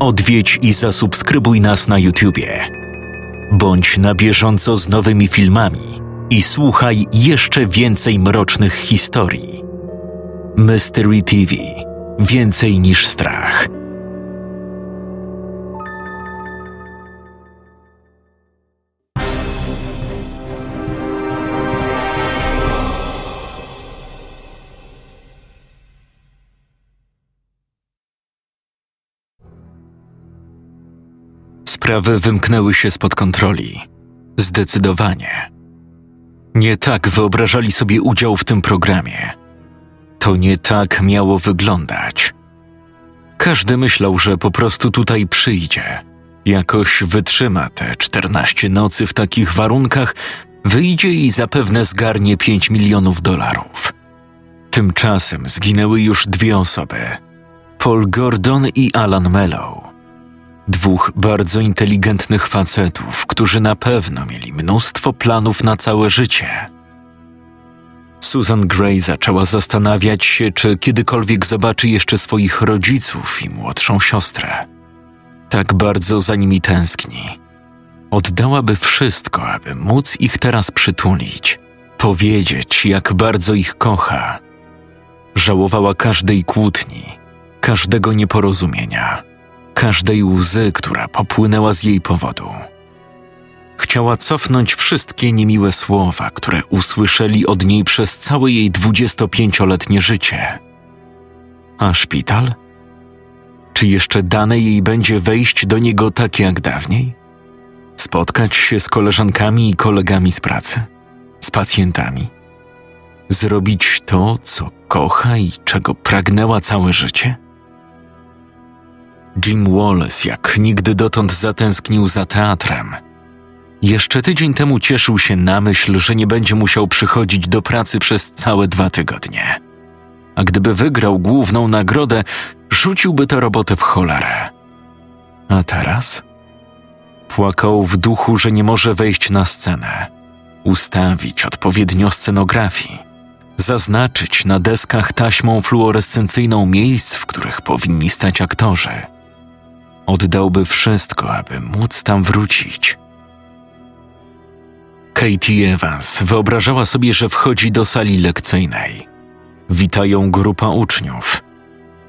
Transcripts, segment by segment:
Odwiedź i zasubskrybuj nas na YouTubie. Bądź na bieżąco z nowymi filmami i słuchaj jeszcze więcej mrocznych historii. Mystery TV Więcej niż strach. Sprawy wymknęły się spod kontroli. Zdecydowanie. Nie tak wyobrażali sobie udział w tym programie. To nie tak miało wyglądać. Każdy myślał, że po prostu tutaj przyjdzie, jakoś wytrzyma te 14 nocy w takich warunkach, wyjdzie i zapewne zgarnie 5 milionów dolarów. Tymczasem zginęły już dwie osoby: Paul Gordon i Alan Mellow. Dwóch bardzo inteligentnych facetów, którzy na pewno mieli mnóstwo planów na całe życie. Susan Gray zaczęła zastanawiać się, czy kiedykolwiek zobaczy jeszcze swoich rodziców i młodszą siostrę. Tak bardzo za nimi tęskni. Oddałaby wszystko, aby móc ich teraz przytulić, powiedzieć, jak bardzo ich kocha. Żałowała każdej kłótni, każdego nieporozumienia każdej łzy, która popłynęła z jej powodu. Chciała cofnąć wszystkie niemiłe słowa, które usłyszeli od niej przez całe jej 25-letnie życie. A szpital? Czy jeszcze dane jej będzie wejść do niego tak jak dawniej? Spotkać się z koleżankami i kolegami z pracy? Z pacjentami? Zrobić to, co kocha i czego pragnęła całe życie? Jim Wallace jak nigdy dotąd zatęsknił za teatrem. Jeszcze tydzień temu cieszył się na myśl, że nie będzie musiał przychodzić do pracy przez całe dwa tygodnie. A gdyby wygrał główną nagrodę, rzuciłby tę robotę w cholerę. A teraz? Płakał w duchu, że nie może wejść na scenę, ustawić odpowiednio scenografii, zaznaczyć na deskach taśmą fluorescencyjną miejsc, w których powinni stać aktorzy Oddałby wszystko, aby móc tam wrócić. Katie Evans wyobrażała sobie, że wchodzi do sali lekcyjnej. Witają grupa uczniów.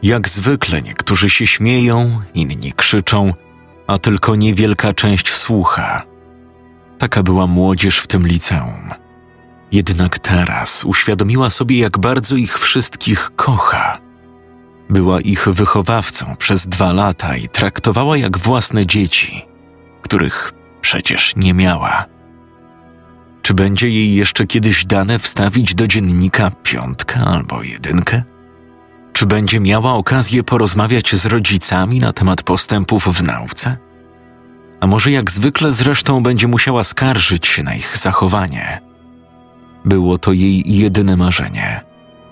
Jak zwykle niektórzy się śmieją, inni krzyczą, a tylko niewielka część słucha. Taka była młodzież w tym liceum. Jednak teraz uświadomiła sobie, jak bardzo ich wszystkich kocha była ich wychowawcą przez dwa lata i traktowała jak własne dzieci, których przecież nie miała. Czy będzie jej jeszcze kiedyś dane wstawić do dziennika piątkę albo jedynkę? Czy będzie miała okazję porozmawiać z rodzicami na temat postępów w nauce? A może jak zwykle zresztą będzie musiała skarżyć się na ich zachowanie? Było to jej jedyne marzenie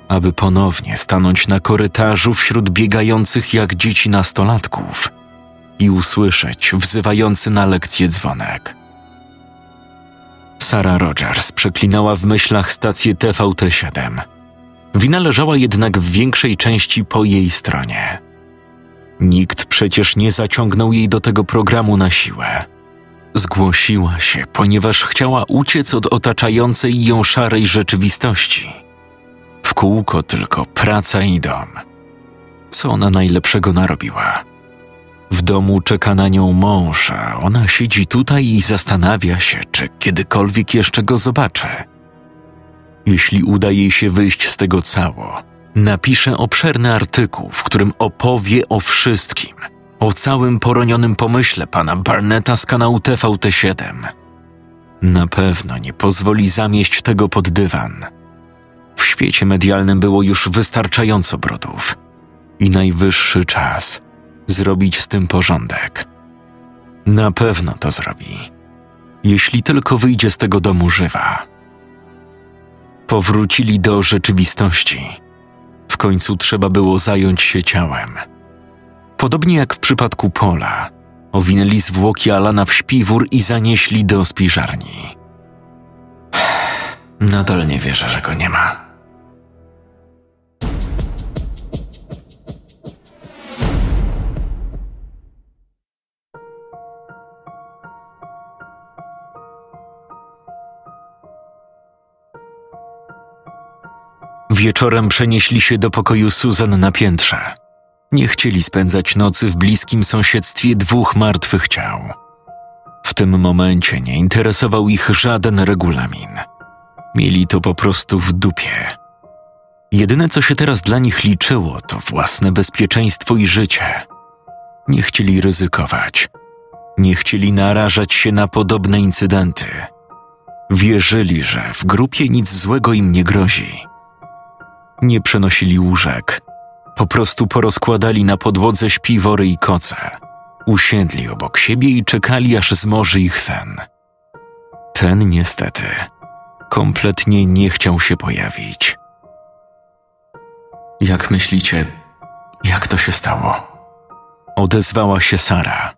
aby ponownie stanąć na korytarzu wśród biegających jak dzieci nastolatków i usłyszeć wzywający na lekcję dzwonek. Sara Rogers przeklinała w myślach stację TVT7. Wina leżała jednak w większej części po jej stronie. Nikt przecież nie zaciągnął jej do tego programu na siłę. Zgłosiła się, ponieważ chciała uciec od otaczającej ją szarej rzeczywistości – kółko tylko praca i dom. Co ona najlepszego narobiła? W domu czeka na nią mąż, a ona siedzi tutaj i zastanawia się, czy kiedykolwiek jeszcze go zobaczy. Jeśli uda jej się wyjść z tego cało, napisze obszerny artykuł, w którym opowie o wszystkim, o całym poronionym pomyśle pana Barneta z kanału TVT7. Na pewno nie pozwoli zamieść tego pod dywan – w świecie medialnym było już wystarczająco brudów i najwyższy czas zrobić z tym porządek. Na pewno to zrobi, jeśli tylko wyjdzie z tego domu żywa. Powrócili do rzeczywistości. W końcu trzeba było zająć się ciałem. Podobnie jak w przypadku Pola, owinęli zwłoki Alana w śpiwór i zanieśli do spiżarni. Nadal nie wierzę, że go nie ma. Wieczorem przenieśli się do pokoju Susan na piętrze. Nie chcieli spędzać nocy w bliskim sąsiedztwie dwóch martwych ciał. W tym momencie nie interesował ich żaden regulamin. Mieli to po prostu w dupie. Jedyne, co się teraz dla nich liczyło, to własne bezpieczeństwo i życie. Nie chcieli ryzykować. Nie chcieli narażać się na podobne incydenty. Wierzyli, że w grupie nic złego im nie grozi. Nie przenosili łóżek. Po prostu porozkładali na podłodze śpiwory i koce. Usiedli obok siebie i czekali, aż zmoży ich sen. Ten niestety kompletnie nie chciał się pojawić. Jak myślicie, jak to się stało? Odezwała się Sara.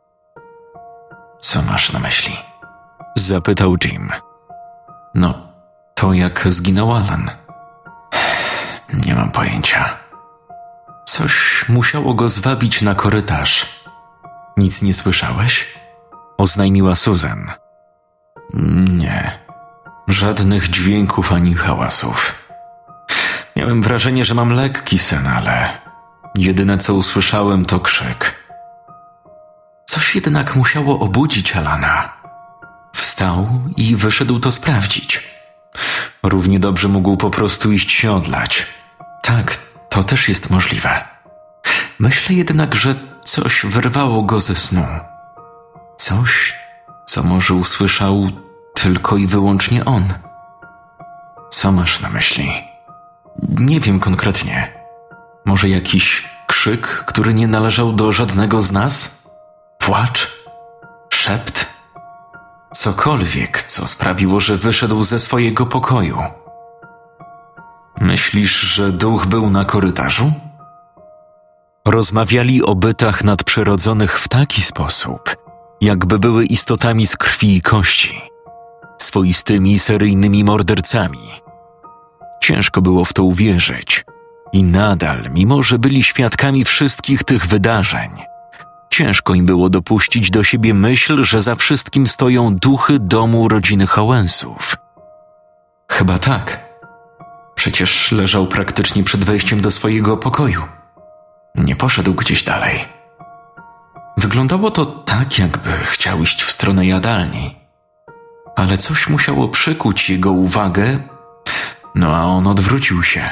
Co masz na myśli? Zapytał Jim. No, to jak zginął Alan. Nie mam pojęcia. Coś musiało go zwabić na korytarz. Nic nie słyszałeś? Oznajmiła Susan. Nie. Żadnych dźwięków ani hałasów. Miałem wrażenie, że mam lekki sen, ale jedyne co usłyszałem to krzyk. Coś jednak musiało obudzić Alana. Wstał i wyszedł to sprawdzić. Równie dobrze mógł po prostu iść się odlać. Tak, to też jest możliwe. Myślę jednak, że coś wyrwało go ze snu. Coś, co może usłyszał tylko i wyłącznie on. Co masz na myśli? Nie wiem konkretnie. Może jakiś krzyk, który nie należał do żadnego z nas? Płacz? Szept? Cokolwiek, co sprawiło, że wyszedł ze swojego pokoju. Myślisz, że duch był na korytarzu? Rozmawiali o bytach nadprzyrodzonych w taki sposób, jakby były istotami z krwi i kości, swoistymi seryjnymi mordercami. Ciężko było w to uwierzyć. I nadal, mimo że byli świadkami wszystkich tych wydarzeń, ciężko im było dopuścić do siebie myśl, że za wszystkim stoją duchy domu rodziny Hałensów. Chyba tak. Przecież leżał praktycznie przed wejściem do swojego pokoju. Nie poszedł gdzieś dalej. Wyglądało to tak, jakby chciał iść w stronę jadalni. Ale coś musiało przykuć jego uwagę, no a on odwrócił się.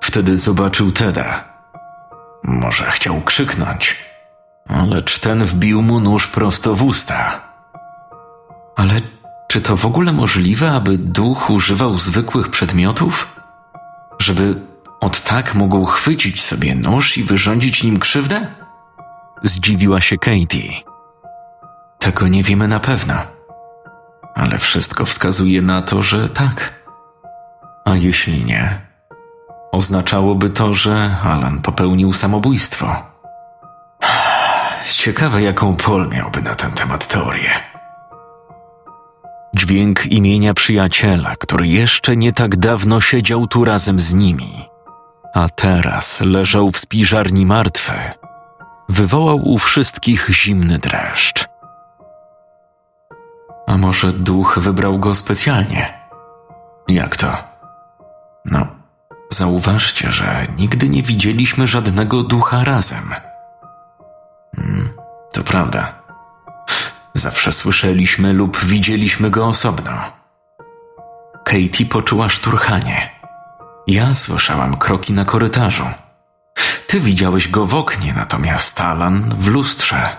Wtedy zobaczył Teda. Może chciał krzyknąć, lecz ten wbił mu nóż prosto w usta. Ale czy to w ogóle możliwe, aby duch używał zwykłych przedmiotów? Żeby od tak mógł chwycić sobie nóż i wyrządzić nim krzywdę? Zdziwiła się Katie. Tego nie wiemy na pewno, ale wszystko wskazuje na to, że tak. A jeśli nie, oznaczałoby to, że Alan popełnił samobójstwo. Ciekawe, jaką Paul miałby na ten temat teorię. Dźwięk imienia przyjaciela, który jeszcze nie tak dawno siedział tu razem z nimi, a teraz leżał w spiżarni martwy, wywołał u wszystkich zimny dreszcz. A może duch wybrał go specjalnie? Jak to? No, zauważcie, że nigdy nie widzieliśmy żadnego ducha razem. Hmm, to prawda. Zawsze słyszeliśmy lub widzieliśmy go osobno. Katie poczuła szturchanie. Ja słyszałam kroki na korytarzu. Ty widziałeś go w oknie, natomiast Alan w lustrze.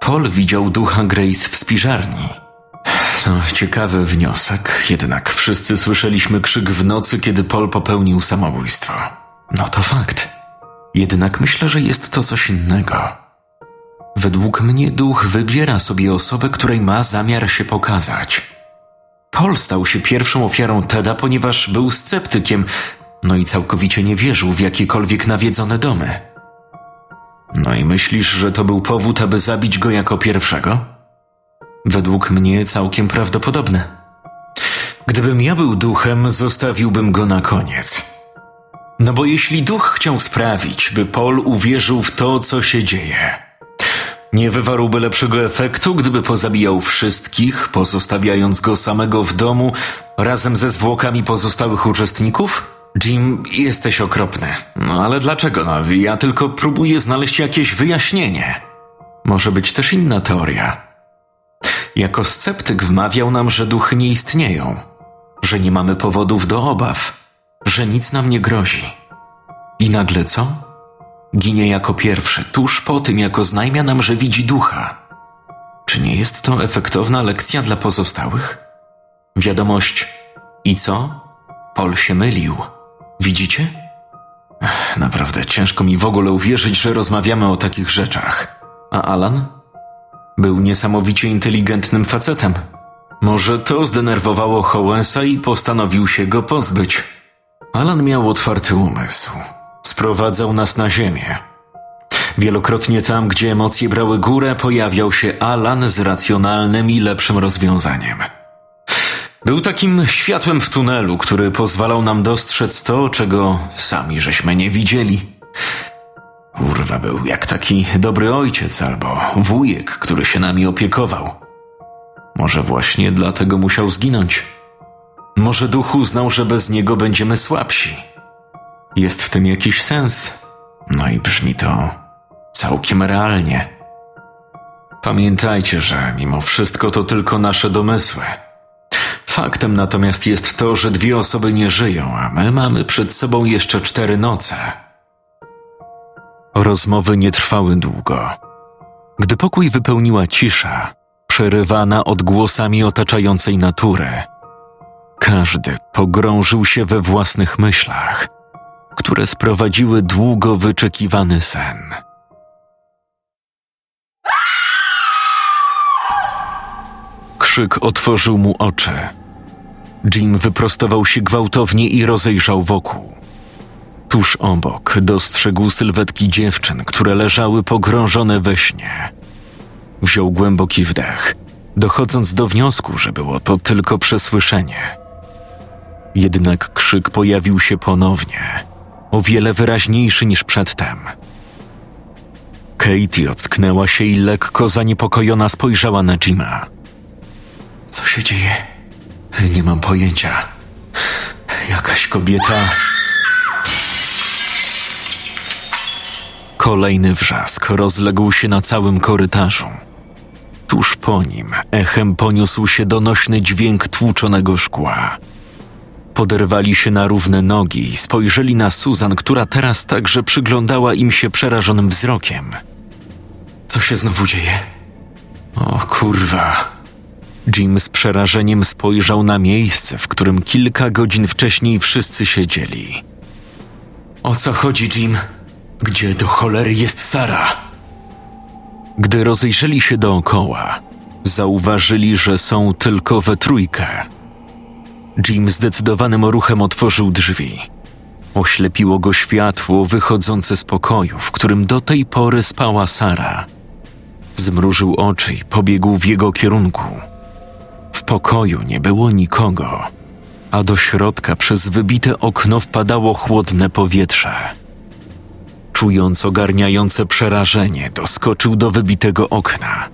Paul widział ducha Grace w spiżarni. No, ciekawy wniosek, jednak wszyscy słyszeliśmy krzyk w nocy, kiedy Paul popełnił samobójstwo. No to fakt. Jednak myślę, że jest to coś innego. Według mnie duch wybiera sobie osobę, której ma zamiar się pokazać. Paul stał się pierwszą ofiarą Teda, ponieważ był sceptykiem, no i całkowicie nie wierzył w jakiekolwiek nawiedzone domy. No i myślisz, że to był powód, aby zabić go jako pierwszego? Według mnie całkiem prawdopodobne. Gdybym ja był duchem, zostawiłbym go na koniec. No bo jeśli duch chciał sprawić, by Paul uwierzył w to, co się dzieje, nie wywarłby lepszego efektu, gdyby pozabijał wszystkich, pozostawiając go samego w domu, Razem ze zwłokami pozostałych uczestników? Jim, jesteś okropny. No ale dlaczego? No, ja tylko próbuję znaleźć jakieś wyjaśnienie. Może być też inna teoria. Jako sceptyk wmawiał nam, że duchy nie istnieją, że nie mamy powodów do obaw, że nic nam nie grozi. I nagle co? Ginie jako pierwszy, tuż po tym, jak oznajmia nam, że widzi ducha. Czy nie jest to efektowna lekcja dla pozostałych? Wiadomość i co? Pol się mylił. Widzicie? Ech, naprawdę ciężko mi w ogóle uwierzyć, że rozmawiamy o takich rzeczach. A Alan? Był niesamowicie inteligentnym facetem. Może to zdenerwowało Howensa i postanowił się go pozbyć. Alan miał otwarty umysł. Sprowadzał nas na ziemię. Wielokrotnie tam, gdzie emocje brały górę, pojawiał się Alan z racjonalnym i lepszym rozwiązaniem. Był takim światłem w tunelu, który pozwalał nam dostrzec to, czego sami żeśmy nie widzieli. Urwa był jak taki dobry ojciec albo wujek, który się nami opiekował. Może właśnie dlatego musiał zginąć. Może duch uznał, że bez niego będziemy słabsi. Jest w tym jakiś sens. No i brzmi to całkiem realnie. Pamiętajcie, że mimo wszystko to tylko nasze domysły. Faktem natomiast jest to, że dwie osoby nie żyją, a my mamy przed sobą jeszcze cztery noce. Rozmowy nie trwały długo. Gdy pokój wypełniła cisza, przerywana odgłosami otaczającej natury, każdy pogrążył się we własnych myślach, które sprowadziły długo wyczekiwany sen. Krzyk otworzył mu oczy. Jim wyprostował się gwałtownie i rozejrzał wokół. Tuż obok dostrzegł sylwetki dziewczyn, które leżały pogrążone we śnie. Wziął głęboki wdech, dochodząc do wniosku, że było to tylko przesłyszenie. Jednak krzyk pojawił się ponownie, o wiele wyraźniejszy niż przedtem. Katie ocknęła się i lekko zaniepokojona spojrzała na Jima. Co się dzieje? Nie mam pojęcia. Jakaś kobieta. Kolejny wrzask rozległ się na całym korytarzu. Tuż po nim echem poniósł się donośny dźwięk tłuczonego szkła. Poderwali się na równe nogi i spojrzeli na Susan, która teraz także przyglądała im się przerażonym wzrokiem. Co się znowu dzieje? O kurwa. Jim z przerażeniem spojrzał na miejsce, w którym kilka godzin wcześniej wszyscy siedzieli. O co chodzi, Jim? Gdzie do cholery jest Sara? Gdy rozejrzeli się dookoła, zauważyli, że są tylko we trójkę. Jim zdecydowanym ruchem otworzył drzwi. Oślepiło go światło wychodzące z pokoju, w którym do tej pory spała Sara. Zmrużył oczy i pobiegł w jego kierunku. W pokoju nie było nikogo, a do środka przez wybite okno wpadało chłodne powietrze. Czując ogarniające przerażenie, doskoczył do wybitego okna.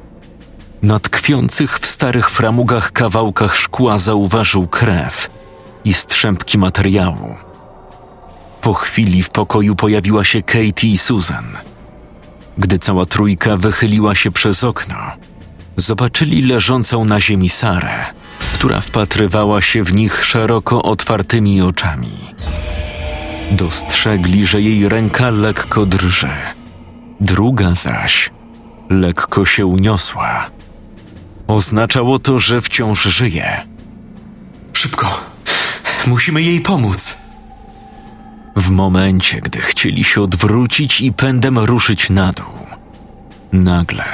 Na tkwiących w starych framugach kawałkach szkła zauważył krew i strzępki materiału. Po chwili w pokoju pojawiła się Katie i Susan. Gdy cała trójka wychyliła się przez okno, zobaczyli leżącą na ziemi Sarę, która wpatrywała się w nich szeroko otwartymi oczami. Dostrzegli, że jej ręka lekko drży, druga zaś lekko się uniosła. Oznaczało to, że wciąż żyje. Szybko, musimy jej pomóc. W momencie, gdy chcieli się odwrócić i pędem ruszyć na dół, nagle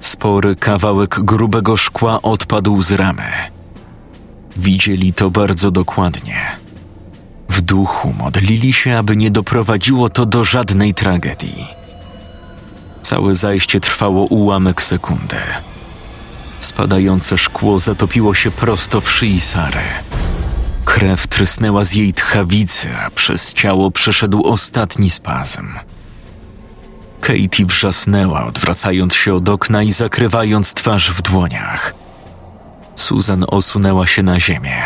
spory kawałek grubego szkła odpadł z ramy. Widzieli to bardzo dokładnie. W duchu modlili się, aby nie doprowadziło to do żadnej tragedii. Całe zajście trwało ułamek sekundy. Spadające szkło zatopiło się prosto w szyi Sary. Krew trysnęła z jej tchawicy, a przez ciało przeszedł ostatni spazm. Katie wrzasnęła, odwracając się od okna i zakrywając twarz w dłoniach. Susan osunęła się na ziemię.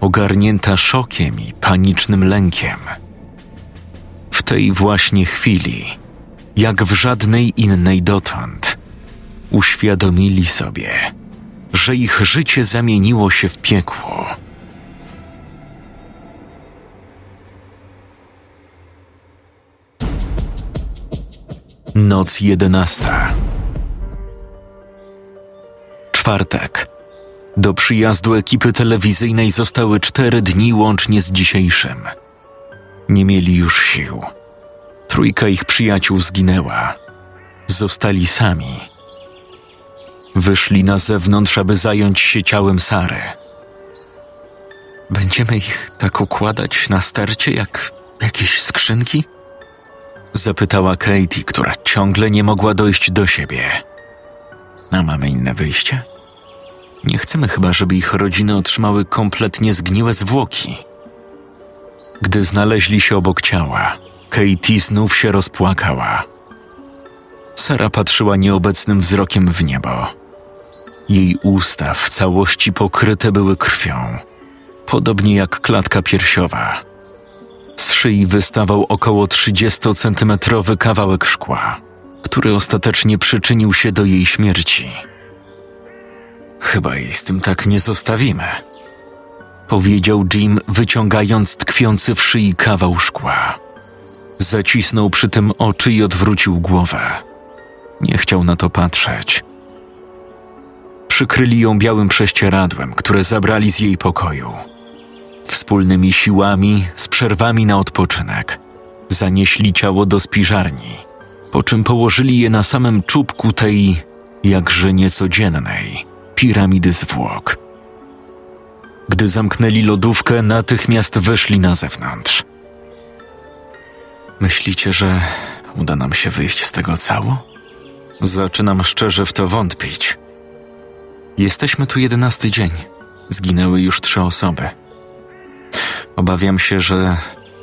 ogarnięta szokiem i panicznym lękiem. W tej właśnie chwili, jak w żadnej innej dotąd, uświadomili sobie, że ich życie zamieniło się w piekło. Noc jedenasta. Czwartek. Do przyjazdu ekipy telewizyjnej zostały cztery dni łącznie z dzisiejszym. Nie mieli już sił. Trójka ich przyjaciół zginęła. Zostali sami. Wyszli na zewnątrz, aby zająć się ciałem Sary. Będziemy ich tak układać na starcie jak jakieś skrzynki? Zapytała Katie, która ciągle nie mogła dojść do siebie. A mamy inne wyjście? Nie chcemy chyba, żeby ich rodziny otrzymały kompletnie zgniłe zwłoki. Gdy znaleźli się obok ciała, Katie znów się rozpłakała. Sara patrzyła nieobecnym wzrokiem w niebo. Jej usta w całości pokryte były krwią, podobnie jak klatka piersiowa. Z szyi wystawał około 30-centymetrowy kawałek szkła, który ostatecznie przyczynił się do jej śmierci. Chyba jej z tym tak nie zostawimy, powiedział Jim, wyciągając tkwiący w szyi kawał szkła. Zacisnął przy tym oczy i odwrócił głowę. Nie chciał na to patrzeć. Przykryli ją białym prześcieradłem, które zabrali z jej pokoju. Wspólnymi siłami, z przerwami na odpoczynek, zanieśli ciało do spiżarni, po czym położyli je na samym czubku tej, jakże niecodziennej, piramidy zwłok. Gdy zamknęli lodówkę, natychmiast wyszli na zewnątrz. Myślicie, że uda nam się wyjść z tego cało? Zaczynam szczerze w to wątpić. Jesteśmy tu jedenasty dzień. Zginęły już trzy osoby. Obawiam się, że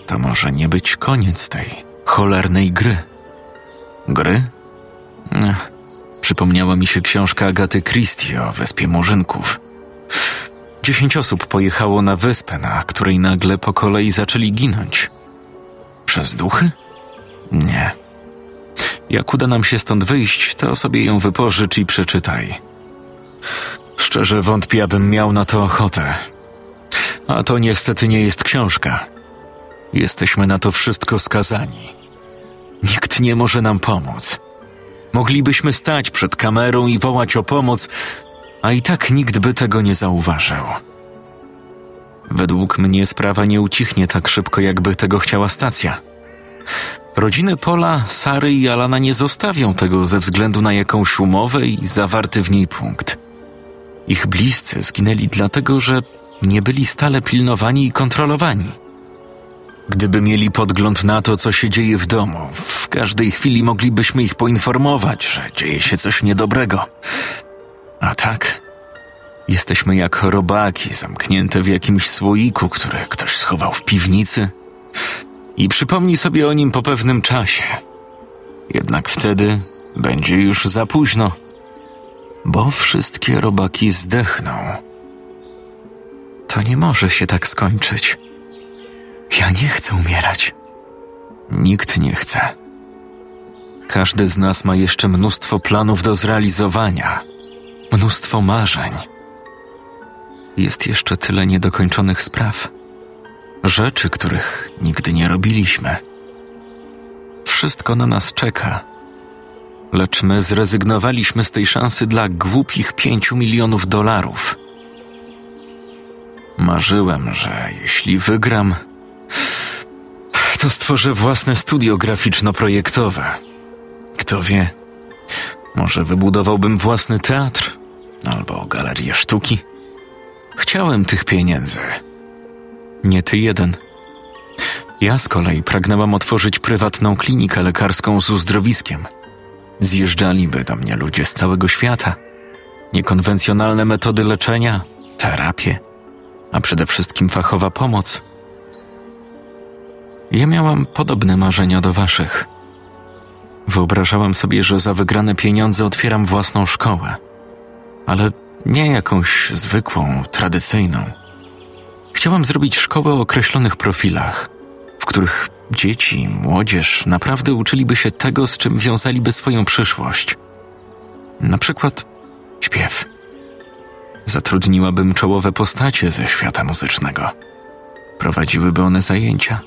to może nie być koniec tej cholernej gry. Gry? Ech, przypomniała mi się książka Agaty Christie o Wyspie Murzynków. Dziesięć osób pojechało na wyspę, na której nagle po kolei zaczęli ginąć. Przez duchy? Nie. Jak uda nam się stąd wyjść, to sobie ją wypożycz i przeczytaj. Szczerze wątpię, abym miał na to ochotę. A to niestety nie jest książka. Jesteśmy na to wszystko skazani. Nikt nie może nam pomóc. Moglibyśmy stać przed kamerą i wołać o pomoc, a i tak nikt by tego nie zauważył. Według mnie sprawa nie ucichnie tak szybko, jakby tego chciała stacja. Rodziny Pola, Sary i Alana nie zostawią tego ze względu na jakąś umowę i zawarty w niej punkt. Ich bliscy zginęli dlatego, że nie byli stale pilnowani i kontrolowani. Gdyby mieli podgląd na to, co się dzieje w domu, w każdej chwili moglibyśmy ich poinformować, że dzieje się coś niedobrego. A tak, jesteśmy jak robaki zamknięte w jakimś słoiku, który ktoś schował w piwnicy i przypomni sobie o nim po pewnym czasie. Jednak wtedy będzie już za późno, bo wszystkie robaki zdechną. To nie może się tak skończyć. Ja nie chcę umierać. Nikt nie chce. Każdy z nas ma jeszcze mnóstwo planów do zrealizowania, mnóstwo marzeń. Jest jeszcze tyle niedokończonych spraw, rzeczy, których nigdy nie robiliśmy. Wszystko na nas czeka, lecz my zrezygnowaliśmy z tej szansy dla głupich pięciu milionów dolarów. Marzyłem, że jeśli wygram, to stworzę własne studio graficzno-projektowe. Kto wie, może wybudowałbym własny teatr albo galerię sztuki. Chciałem tych pieniędzy. Nie ty jeden. Ja z kolei pragnęłam otworzyć prywatną klinikę lekarską z uzdrowiskiem. Zjeżdżaliby do mnie ludzie z całego świata. Niekonwencjonalne metody leczenia, terapie, a przede wszystkim fachowa pomoc. Ja miałam podobne marzenia do waszych. Wyobrażałam sobie, że za wygrane pieniądze otwieram własną szkołę, ale nie jakąś zwykłą, tradycyjną Chciałam zrobić szkołę o określonych profilach, w których dzieci, młodzież naprawdę uczyliby się tego, z czym wiązaliby swoją przyszłość. Na przykład śpiew. Zatrudniłabym czołowe postacie ze świata muzycznego. Prowadziłyby one zajęcia.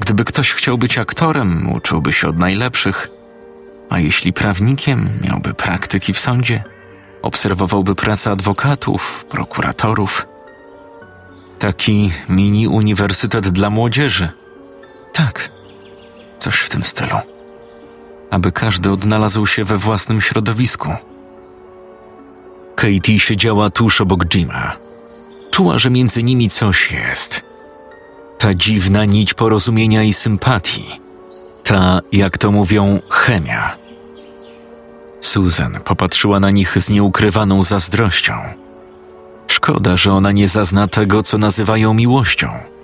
Gdyby ktoś chciał być aktorem, uczyłby się od najlepszych, a jeśli prawnikiem, miałby praktyki w sądzie, obserwowałby pracę adwokatów, prokuratorów. Taki mini uniwersytet dla młodzieży. Tak, coś w tym stylu. Aby każdy odnalazł się we własnym środowisku. Katie siedziała tuż obok Jima. Czuła, że między nimi coś jest. Ta dziwna nić porozumienia i sympatii. Ta, jak to mówią, chemia. Susan popatrzyła na nich z nieukrywaną zazdrością. Szkoda, że ona nie zazna tego, co nazywają miłością.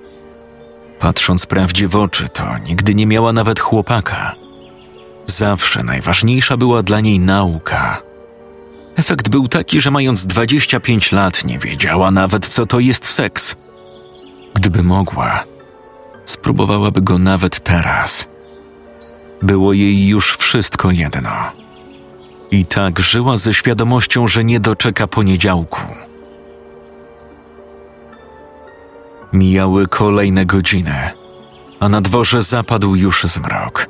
Patrząc prawdzie w oczy, to nigdy nie miała nawet chłopaka. Zawsze najważniejsza była dla niej nauka. Efekt był taki, że mając 25 lat nie wiedziała nawet, co to jest seks. Gdyby mogła, spróbowałaby go nawet teraz. Było jej już wszystko jedno. I tak żyła ze świadomością, że nie doczeka poniedziałku. Mijały kolejne godziny, a na dworze zapadł już zmrok.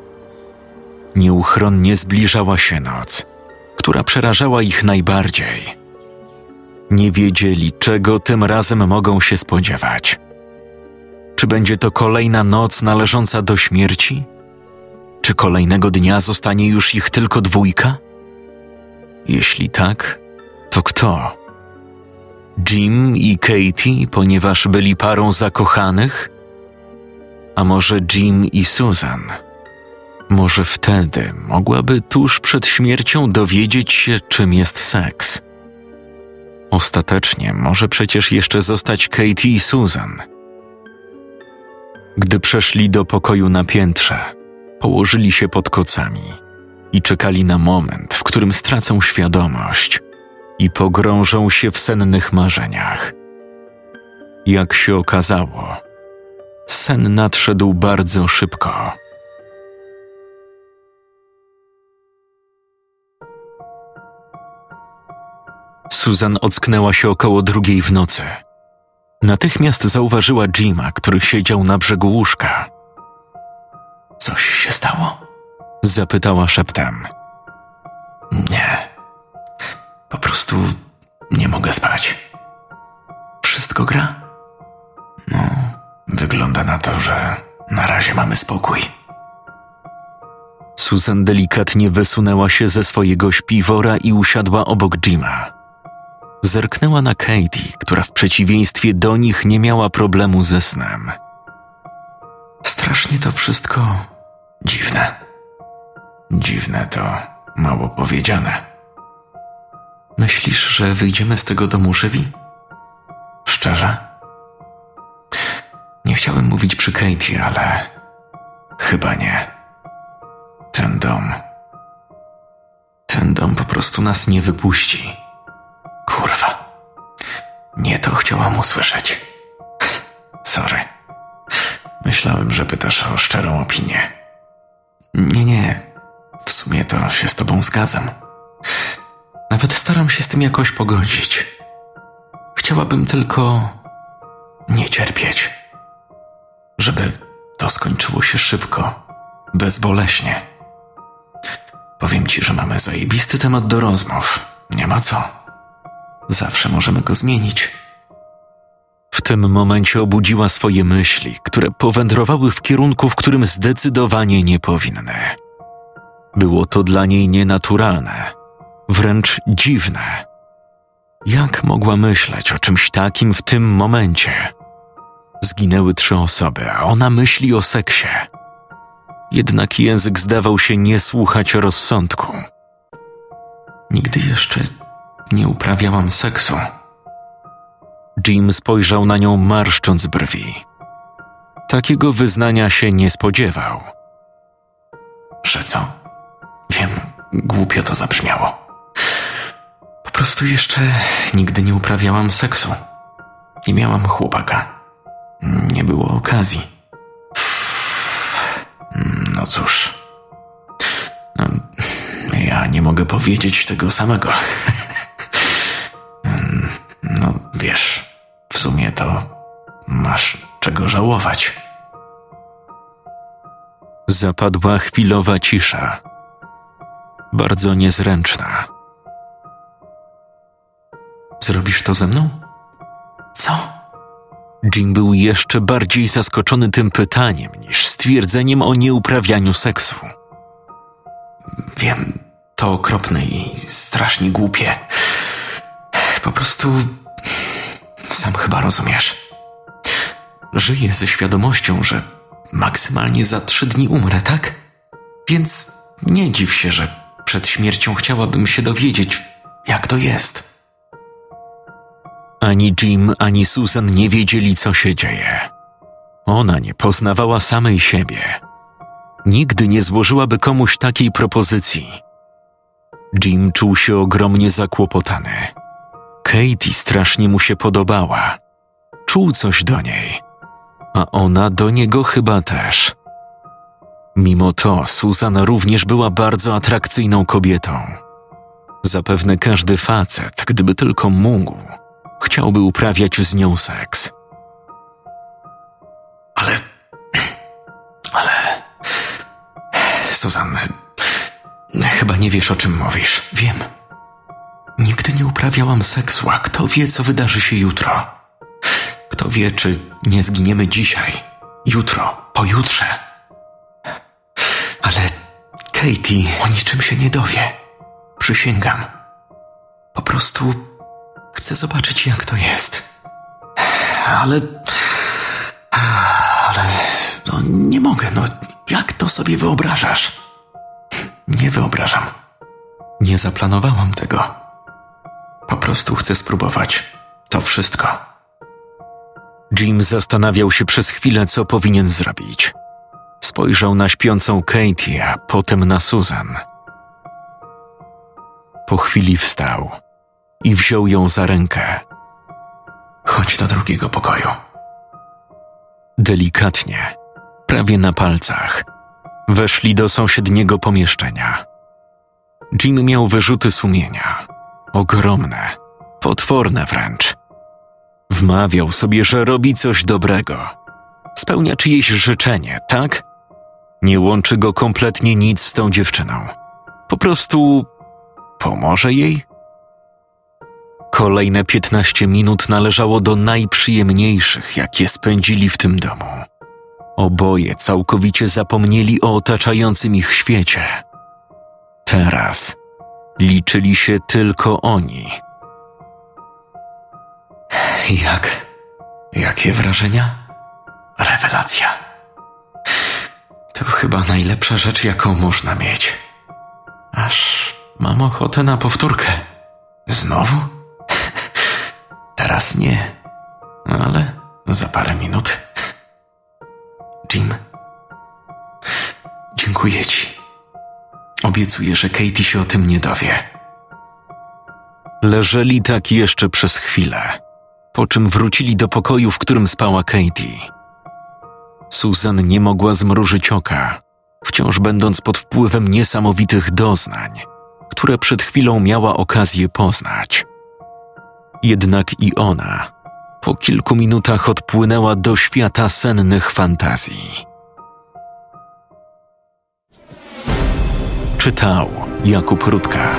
Nieuchronnie zbliżała się noc, która przerażała ich najbardziej. Nie wiedzieli, czego tym razem mogą się spodziewać. Czy będzie to kolejna noc należąca do śmierci? Czy kolejnego dnia zostanie już ich tylko dwójka? Jeśli tak, to kto? Jim i Katie, ponieważ byli parą zakochanych? A może Jim i Susan? Może wtedy mogłaby tuż przed śmiercią dowiedzieć się, czym jest seks. Ostatecznie może przecież jeszcze zostać Katie i Susan. Gdy przeszli do pokoju na piętrze, położyli się pod kocami i czekali na moment, w którym stracą świadomość i pogrążą się w sennych marzeniach. Jak się okazało, sen nadszedł bardzo szybko. Susan ocknęła się około drugiej w nocy. Natychmiast zauważyła Jima, który siedział na brzegu łóżka. Coś się stało? Zapytała szeptem. Nie. Po prostu nie mogę spać. Wszystko gra? No, wygląda na to, że na razie mamy spokój. Susan delikatnie wysunęła się ze swojego śpiwora i usiadła obok Jima. Zerknęła na Katie, która w przeciwieństwie do nich nie miała problemu ze snem. Strasznie to wszystko dziwne. Dziwne to mało powiedziane. Myślisz, że wyjdziemy z tego domu żywi? Szczerze? Nie chciałem mówić przy Katie, ale chyba nie. Ten dom. Ten dom po prostu nas nie wypuści. Kurwa. Nie to chciałam usłyszeć. Sorry. Myślałem, że pytasz o szczerą opinię. Nie, nie. W sumie to się z tobą zgadzam. Nawet staram się z tym jakoś pogodzić. Chciałabym tylko nie cierpieć. Żeby to skończyło się szybko, bezboleśnie. Powiem ci, że mamy zajebisty temat do rozmów. Nie ma co. Zawsze możemy go zmienić. W tym momencie obudziła swoje myśli, które powędrowały w kierunku, w którym zdecydowanie nie powinny. Było to dla niej nienaturalne, wręcz dziwne. Jak mogła myśleć o czymś takim w tym momencie? Zginęły trzy osoby, a ona myśli o seksie. Jednak język zdawał się nie słuchać rozsądku. Nigdy jeszcze nie uprawiałam seksu. Jim spojrzał na nią marszcząc brwi. Takiego wyznania się nie spodziewał. Że co? Wiem, głupio to zabrzmiało. Po prostu jeszcze nigdy nie uprawiałam seksu. Nie miałam chłopaka. nie było okazji. No cóż. No, ja nie mogę powiedzieć tego samego. No wiesz, w sumie to masz czego żałować. Zapadła chwilowa cisza, bardzo niezręczna. Zrobisz to ze mną? Co? Jim był jeszcze bardziej zaskoczony tym pytaniem niż stwierdzeniem o nieuprawianiu seksu. Wiem, to okropne i strasznie głupie. Po prostu sam chyba rozumiesz. Żyję ze świadomością, że maksymalnie za trzy dni umrę, tak? Więc nie dziw się, że przed śmiercią chciałabym się dowiedzieć, jak to jest. Ani Jim, ani Susan nie wiedzieli, co się dzieje. Ona nie poznawała samej siebie. Nigdy nie złożyłaby komuś takiej propozycji. Jim czuł się ogromnie zakłopotany. Katie strasznie mu się podobała. Czuł coś do niej, a ona do niego chyba też. Mimo to Susan również była bardzo atrakcyjną kobietą. Zapewne każdy facet, gdyby tylko mógł, chciałby uprawiać z nią seks. Ale. Ale. Suzanna. Chyba nie wiesz, o czym mówisz. Wiem. Nigdy nie uprawiałam seksu, a kto wie, co wydarzy się jutro. Kto wie, czy nie zginiemy dzisiaj, jutro, pojutrze. Ale Katie o niczym się nie dowie. Przysięgam. Po prostu Chcę zobaczyć, jak to jest. Ale. Ale. No, nie mogę, no. Jak to sobie wyobrażasz? Nie wyobrażam. Nie zaplanowałam tego. Po prostu chcę spróbować. To wszystko. Jim zastanawiał się przez chwilę, co powinien zrobić. Spojrzał na śpiącą Katie, a potem na Susan. Po chwili wstał i wziął ją za rękę. Chodź do drugiego pokoju. Delikatnie, prawie na palcach, weszli do sąsiedniego pomieszczenia. Jim miał wyrzuty sumienia. Ogromne, potworne wręcz. Wmawiał sobie, że robi coś dobrego. Spełnia czyjeś życzenie, tak? Nie łączy go kompletnie nic z tą dziewczyną. Po prostu pomoże jej? Kolejne piętnaście minut należało do najprzyjemniejszych, jakie spędzili w tym domu. Oboje całkowicie zapomnieli o otaczającym ich świecie. Teraz liczyli się tylko oni. Jak? Jakie wrażenia? Rewelacja. To chyba najlepsza rzecz, jaką można mieć. Aż mam ochotę na powtórkę. Znowu? Teraz nie, ale za parę minut. Jim, dziękuję ci. Obiecuję, że Katie się o tym nie dowie. Leżeli tak jeszcze przez chwilę, po czym wrócili do pokoju, w którym spała Katie. Susan nie mogła zmrużyć oka, wciąż będąc pod wpływem niesamowitych doznań, które przed chwilą miała okazję poznać. Jednak i ona po kilku minutach odpłynęła do świata sennych fantazji. Czytał Jakub Rudka.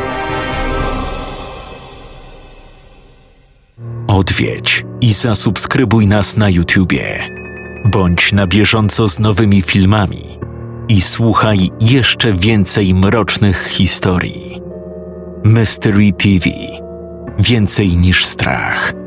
Odwiedź i zasubskrybuj nas na YouTubie. Bądź na bieżąco z nowymi filmami i słuchaj jeszcze więcej mrocznych historii. Mystery TV Więcej niż strach.